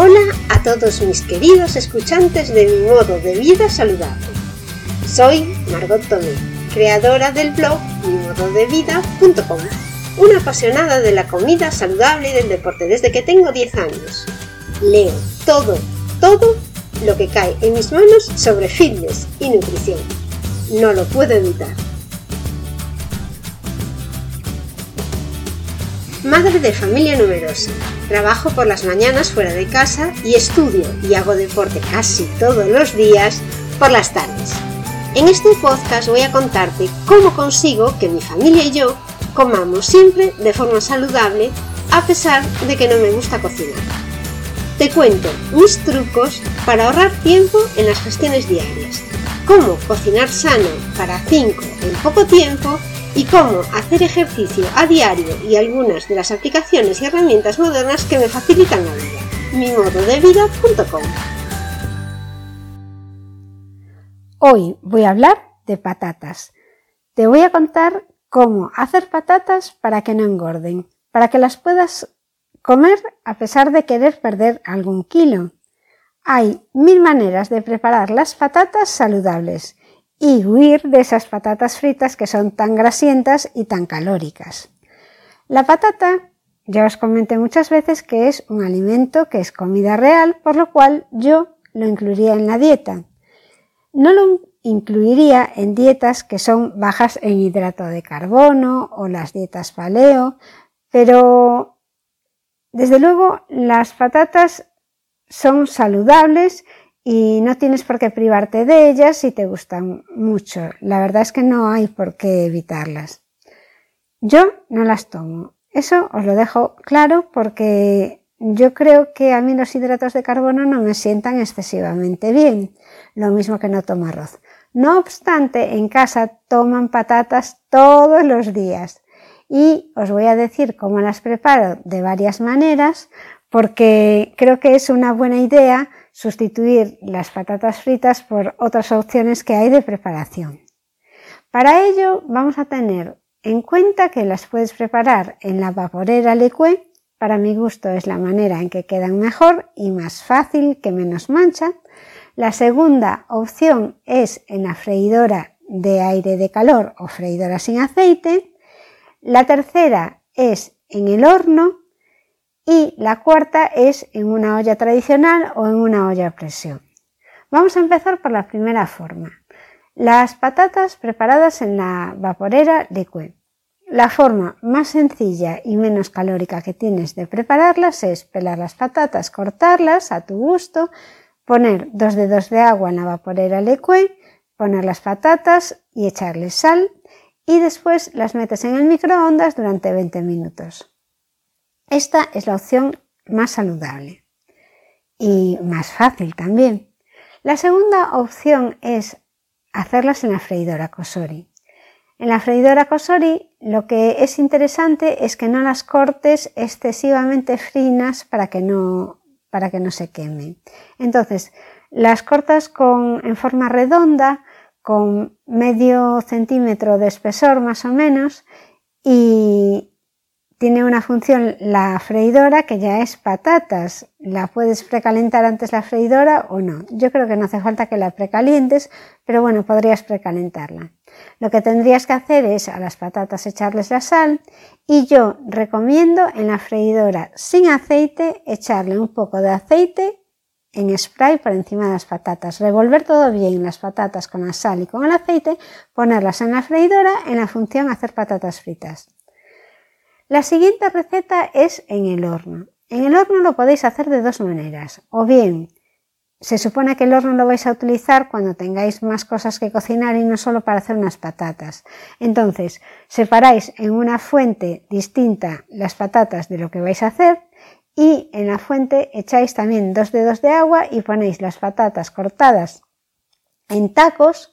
Hola a todos mis queridos escuchantes de mi modo de vida saludable. Soy Margot Tomé, creadora del blog mimododevida.com, una apasionada de la comida saludable y del deporte desde que tengo 10 años. Leo todo, todo lo que cae en mis manos sobre fitness y nutrición. No lo puedo evitar. Madre de familia numerosa, trabajo por las mañanas fuera de casa y estudio y hago deporte casi todos los días por las tardes. En este podcast voy a contarte cómo consigo que mi familia y yo comamos siempre de forma saludable a pesar de que no me gusta cocinar. Te cuento mis trucos para ahorrar tiempo en las gestiones diarias, cómo cocinar sano para 5 en poco tiempo y cómo hacer ejercicio a diario y algunas de las aplicaciones y herramientas modernas que me facilitan la vida. mimododevida.com Hoy voy a hablar de patatas. Te voy a contar cómo hacer patatas para que no engorden, para que las puedas comer a pesar de querer perder algún kilo. Hay mil maneras de preparar las patatas saludables y huir de esas patatas fritas que son tan grasientas y tan calóricas. La patata, ya os comenté muchas veces que es un alimento que es comida real, por lo cual yo lo incluiría en la dieta. No lo incluiría en dietas que son bajas en hidrato de carbono o las dietas paleo, pero desde luego las patatas son saludables y no tienes por qué privarte de ellas si te gustan mucho. La verdad es que no hay por qué evitarlas. Yo no las tomo. Eso os lo dejo claro porque yo creo que a mí los hidratos de carbono no me sientan excesivamente bien, lo mismo que no tomo arroz. No obstante, en casa toman patatas todos los días y os voy a decir cómo las preparo de varias maneras porque creo que es una buena idea sustituir las patatas fritas por otras opciones que hay de preparación. Para ello vamos a tener en cuenta que las puedes preparar en la vaporera liqué, para mi gusto es la manera en que quedan mejor y más fácil, que menos mancha. La segunda opción es en la freidora de aire de calor o freidora sin aceite. La tercera es en el horno y la cuarta es en una olla tradicional o en una olla a presión. Vamos a empezar por la primera forma. Las patatas preparadas en la vaporera liquid. La forma más sencilla y menos calórica que tienes de prepararlas es pelar las patatas, cortarlas a tu gusto, poner dos dedos de agua en la vaporera liquid, poner las patatas y echarles sal y después las metes en el microondas durante 20 minutos. Esta es la opción más saludable y más fácil también. La segunda opción es hacerlas en la freidora Kosori. En la freidora Kosori lo que es interesante es que no las cortes excesivamente finas para que no, para que no se quemen. Entonces, las cortas con, en forma redonda, con medio centímetro de espesor más o menos, y tiene una función la freidora que ya es patatas. La puedes precalentar antes la freidora o no. Yo creo que no hace falta que la precalientes, pero bueno, podrías precalentarla. Lo que tendrías que hacer es a las patatas echarles la sal y yo recomiendo en la freidora sin aceite echarle un poco de aceite en spray por encima de las patatas, revolver todo bien las patatas con la sal y con el aceite, ponerlas en la freidora en la función hacer patatas fritas. La siguiente receta es en el horno. En el horno lo podéis hacer de dos maneras. O bien, se supone que el horno lo vais a utilizar cuando tengáis más cosas que cocinar y no solo para hacer unas patatas. Entonces, separáis en una fuente distinta las patatas de lo que vais a hacer y en la fuente echáis también dos dedos de agua y ponéis las patatas cortadas en tacos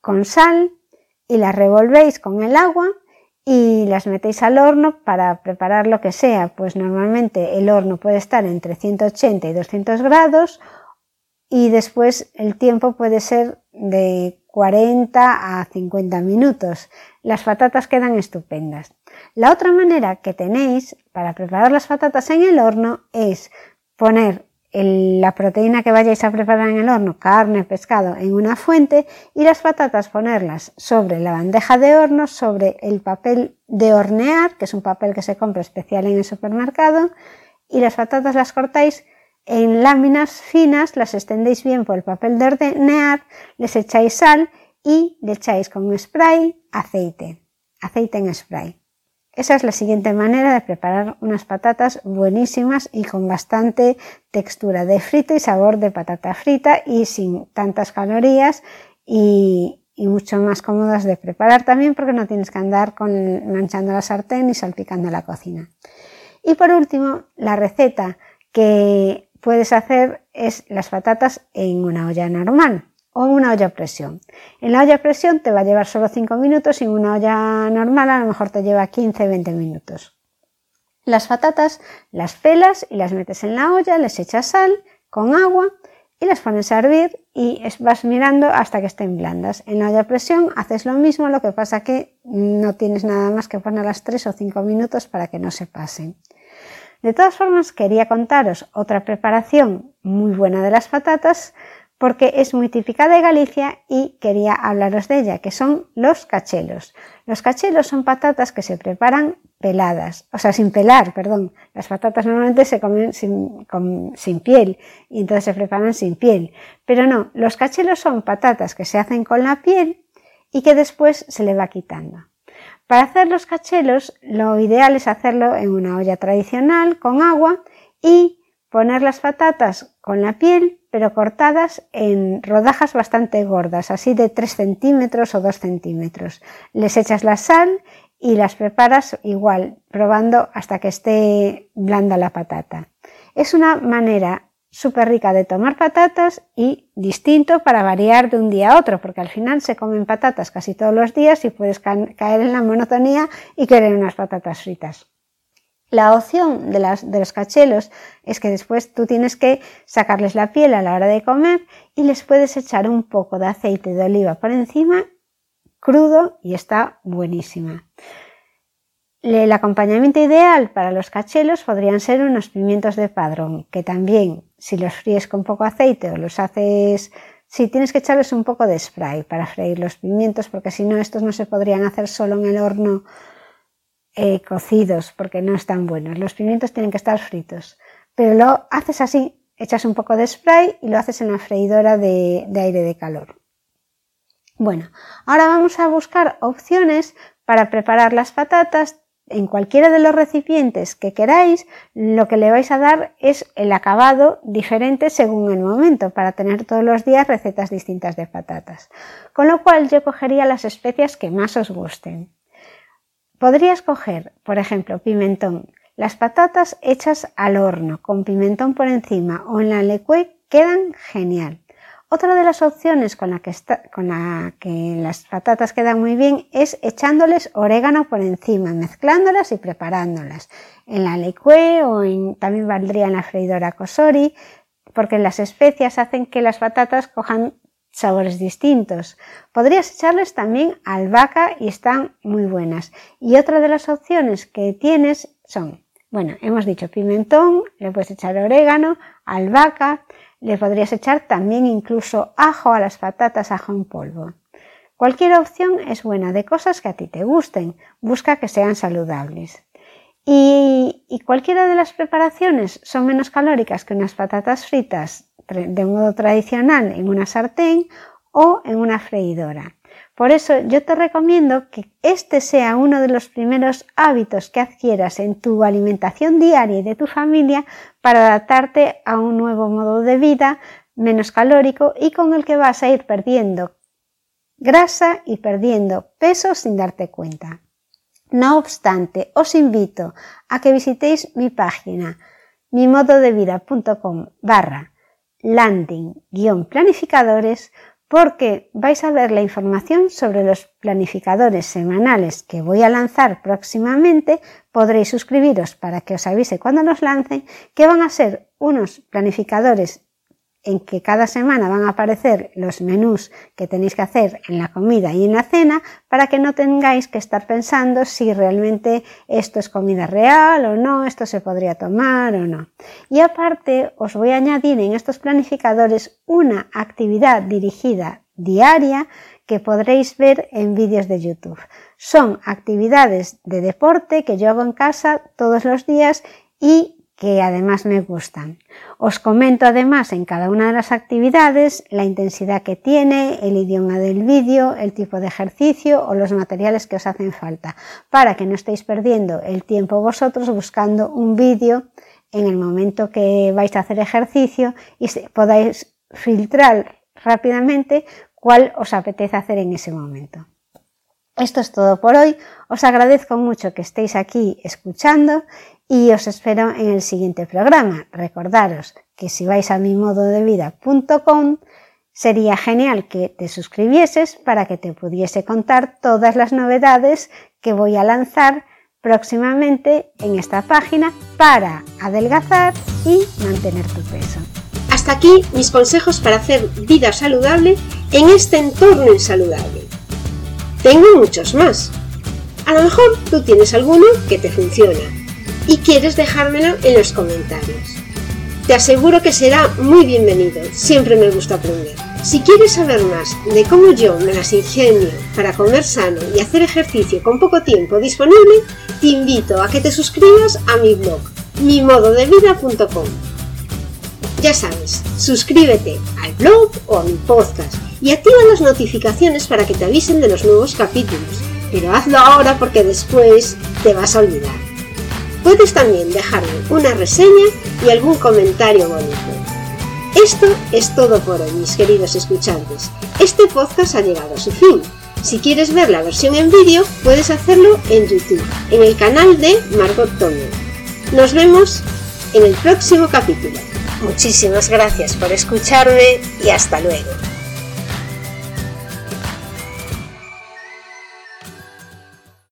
con sal y las revolvéis con el agua y las metéis al horno para preparar lo que sea. Pues normalmente el horno puede estar entre 180 y 200 grados y después el tiempo puede ser de 40 a 50 minutos. Las patatas quedan estupendas. La otra manera que tenéis para preparar las patatas en el horno es poner la proteína que vayáis a preparar en el horno, carne, pescado, en una fuente y las patatas ponerlas sobre la bandeja de horno, sobre el papel de hornear, que es un papel que se compra especial en el supermercado, y las patatas las cortáis en láminas finas, las extendéis bien por el papel de hornear, les echáis sal y le echáis con spray aceite, aceite en spray. Esa es la siguiente manera de preparar unas patatas buenísimas y con bastante textura de frito y sabor de patata frita y sin tantas calorías y, mucho más cómodas de preparar también porque no tienes que andar con, manchando la sartén y salpicando la cocina. Y por último, la receta que puedes hacer es las patatas en una olla normal o una olla a presión. En la olla a presión te va a llevar solo 5 minutos y en una olla normal a lo mejor te lleva 15-20 minutos. Las patatas las pelas y las metes en la olla, les echas sal con agua y las pones a hervir y vas mirando hasta que estén blandas. En la olla a presión haces lo mismo, lo que pasa que no tienes nada más que ponerlas 3 o 5 minutos para que no se pasen. De todas formas, quería contaros otra preparación muy buena de las patatas porque es muy típica de Galicia y quería hablaros de ella, que son los cachelos. Los cachelos son patatas que se preparan peladas, o sea, sin pelar, perdón. Las patatas normalmente se comen sin, sin piel y entonces se preparan sin piel. Pero no, los cachelos son patatas que se hacen con la piel y que después se le va quitando. Para hacer los cachelos, lo ideal es hacerlo en una olla tradicional con agua y poner las patatas con la piel pero cortadas en rodajas bastante gordas, así de 3 centímetros o 2 centímetros. Les echas la sal y las preparas igual, probando hasta que esté blanda la patata. Es una manera súper rica de tomar patatas y distinto para variar de un día a otro, porque al final se comen patatas casi todos los días y puedes caer en la monotonía y querer unas patatas fritas. La opción de, los cachelos es que después tú tienes que sacarles la piel a la hora de comer y les puedes echar un poco de aceite de oliva por encima crudo y está buenísima. El acompañamiento ideal para los cachelos podrían ser unos pimientos de padrón, que también si los fríes con poco aceite o los haces... Sí, tienes que echarles un poco de spray para freír los pimientos, porque si no, estos no se podrían hacer solo en el horno eh, cocidos porque no están buenos. Los pimientos tienen que estar fritos. Pero lo haces así, echas un poco de spray y lo haces en la freidora de, de aire de calor. Bueno, ahora vamos a buscar opciones para preparar las patatas en cualquiera de los recipientes que queráis, lo que le vais a dar es el acabado diferente según el momento, para tener todos los días recetas distintas de patatas. Con lo cual yo cogería las especias que más os gusten. Podrías coger, por ejemplo, pimentón. Las patatas hechas al horno con pimentón por encima o en la lecue quedan genial. Otra de las opciones con la, que con las patatas quedan muy bien es echándoles orégano por encima, mezclándolas y preparándolas. En la lecue o también valdría en la freidora cosori, porque las especias hacen que las patatas cojan sabores distintos. Podrías echarles también albahaca y están muy buenas. Y otra de las opciones que tienes son, bueno, hemos dicho pimentón, le puedes echar orégano, albahaca, le podrías echar también incluso ajo a las patatas, ajo en polvo. Cualquier opción es buena de cosas que a ti te gusten, busca que sean saludables. Y, y cualquiera de las preparaciones son menos calóricas que unas patatas fritas de modo tradicional en una sartén o en una freidora. Por eso yo te recomiendo que este sea uno de los primeros hábitos que adquieras en tu alimentación diaria y de tu familia para adaptarte a un nuevo modo de vida menos calórico y con el que vas a ir perdiendo grasa y perdiendo peso sin darte cuenta. No obstante, os invito a que visitéis mi página mimododevida.com barra landing-planificadores porque vais a ver la información sobre los planificadores semanales que voy a lanzar próximamente. Podréis suscribiros para que os avise cuando los lancen, que van a ser unos planificadores en que cada semana van a aparecer los menús que tenéis que hacer en la comida y en la cena para que no tengáis que estar pensando si realmente esto es comida real o no, esto se podría tomar o no. Y aparte os voy a añadir en estos planificadores una actividad dirigida diaria que podréis ver en vídeos de YouTube. Son actividades de deporte que yo hago en casa todos los días y que además me gustan. Os comento además en cada una de las actividades la intensidad que tiene, el idioma del vídeo, el tipo de ejercicio o los materiales que os hacen falta, para que no estéis perdiendo el tiempo vosotros buscando un vídeo en el momento que vais a hacer ejercicio y podáis filtrar rápidamente cuál os apetece hacer en ese momento. Esto es todo por hoy. Os agradezco mucho que estéis aquí escuchando y os espero en el siguiente programa. Recordaros que si vais a mimododevida.com sería genial que te suscribieses para que te pudiese contar todas las novedades que voy a lanzar próximamente en esta página para adelgazar y mantener tu peso. Hasta aquí mis consejos para hacer vida saludable en este entorno insaludable. Tengo muchos más. A lo mejor tú tienes alguno que te funciona y quieres dejármelo en los comentarios. Te aseguro que será muy bienvenido, siempre me gusta aprender. Si quieres saber más de cómo yo me las ingenio para comer sano y hacer ejercicio con poco tiempo disponible, te invito a que te suscribas a mi blog, mimododevida.com. Ya sabes, suscríbete al blog o a mi podcast y activa las notificaciones para que te avisen de los nuevos capítulos, pero hazlo ahora porque después te vas a olvidar. Puedes también dejarme una reseña y algún comentario bonito. Esto es todo por hoy, mis queridos escuchantes. Este podcast ha llegado a su fin. Si quieres ver la versión en vídeo, puedes hacerlo en YouTube, en el canal de Margot Tomio. Nos vemos en el próximo capítulo. Muchísimas gracias por escucharme y hasta luego.